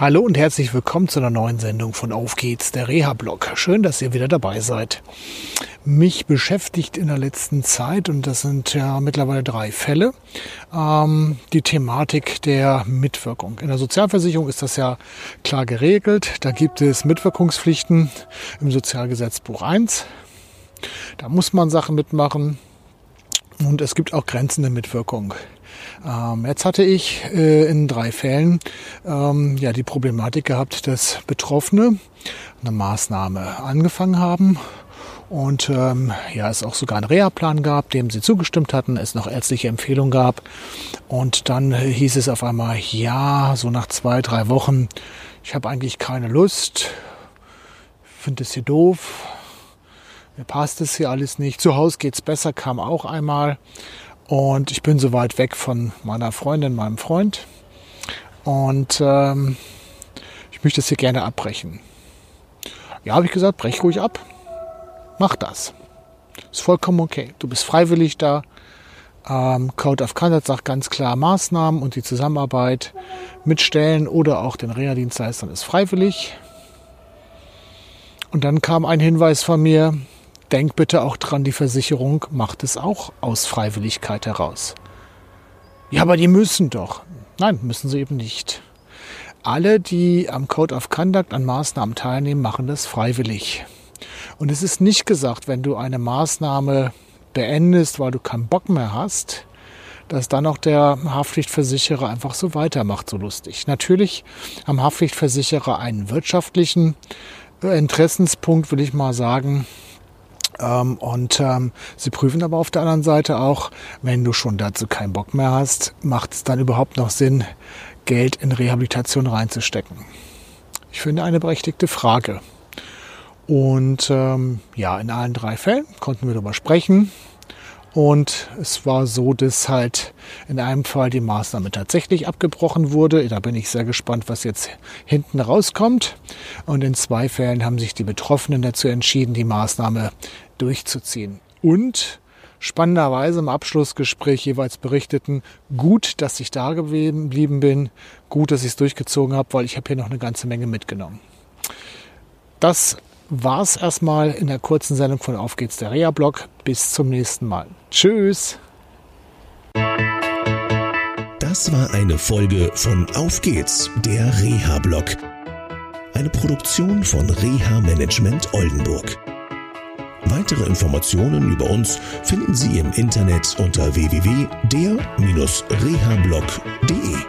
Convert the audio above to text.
Hallo und herzlich willkommen zu einer neuen Sendung von Auf geht's, der Reha-Blog. Schön, dass ihr wieder dabei seid. Mich beschäftigt in der letzten Zeit, und das sind ja mittlerweile drei Fälle, ähm, die Thematik der Mitwirkung. In der Sozialversicherung ist das ja klar geregelt. Da gibt es Mitwirkungspflichten im Sozialgesetzbuch 1. Da muss man Sachen mitmachen. Und es gibt auch Grenzen der Mitwirkung. Ähm, jetzt hatte ich äh, in drei Fällen ähm, ja die Problematik gehabt, dass Betroffene eine Maßnahme angefangen haben und ähm, ja, es auch sogar einen Reha-Plan gab, dem sie zugestimmt hatten, es noch ärztliche Empfehlungen gab. Und dann hieß es auf einmal, ja, so nach zwei, drei Wochen, ich habe eigentlich keine Lust, finde es hier doof, mir passt es hier alles nicht, zu Hause geht's besser, kam auch einmal und ich bin so weit weg von meiner Freundin, meinem Freund. Und ähm, ich möchte es hier gerne abbrechen. Ja, habe ich gesagt, brech ruhig ab. Mach das. Ist vollkommen okay. Du bist freiwillig da. Ähm, Code of Conduct sagt ganz klar, Maßnahmen und die Zusammenarbeit mit Stellen oder auch den Reha-Dienstleistern ist freiwillig. Und dann kam ein Hinweis von mir, denk bitte auch dran, die Versicherung macht es auch aus Freiwilligkeit heraus. Ja, aber die müssen doch. Nein, müssen sie eben nicht. Alle, die am Code of Conduct an Maßnahmen teilnehmen, machen das freiwillig. Und es ist nicht gesagt, wenn du eine Maßnahme beendest, weil du keinen Bock mehr hast, dass dann auch der Haftpflichtversicherer einfach so weitermacht, so lustig. Natürlich haben Haftpflichtversicherer einen wirtschaftlichen äh, Interessenspunkt, will ich mal sagen, und ähm, sie prüfen aber auf der anderen Seite auch, wenn du schon dazu keinen Bock mehr hast, macht es dann überhaupt noch Sinn, Geld in Rehabilitation reinzustecken? Ich finde eine berechtigte Frage. Und ähm, ja, in allen drei Fällen konnten wir darüber sprechen. Und es war so, dass halt in einem Fall die Maßnahme tatsächlich abgebrochen wurde. Da bin ich sehr gespannt, was jetzt hinten rauskommt. Und in zwei Fällen haben sich die Betroffenen dazu entschieden, die Maßnahme durchzuziehen. Und spannenderweise im Abschlussgespräch jeweils berichteten, gut, dass ich da geblieben bin, gut, dass ich es durchgezogen habe, weil ich habe hier noch eine ganze Menge mitgenommen. Das war es erstmal in der kurzen Sendung von Auf geht's der Reha-Blog. Bis zum nächsten Mal. Tschüss. Das war eine Folge von Auf geht's, der Reha-Blog. Eine Produktion von Reha Management Oldenburg. Weitere Informationen über uns finden Sie im Internet unter www.der-rehablog.de.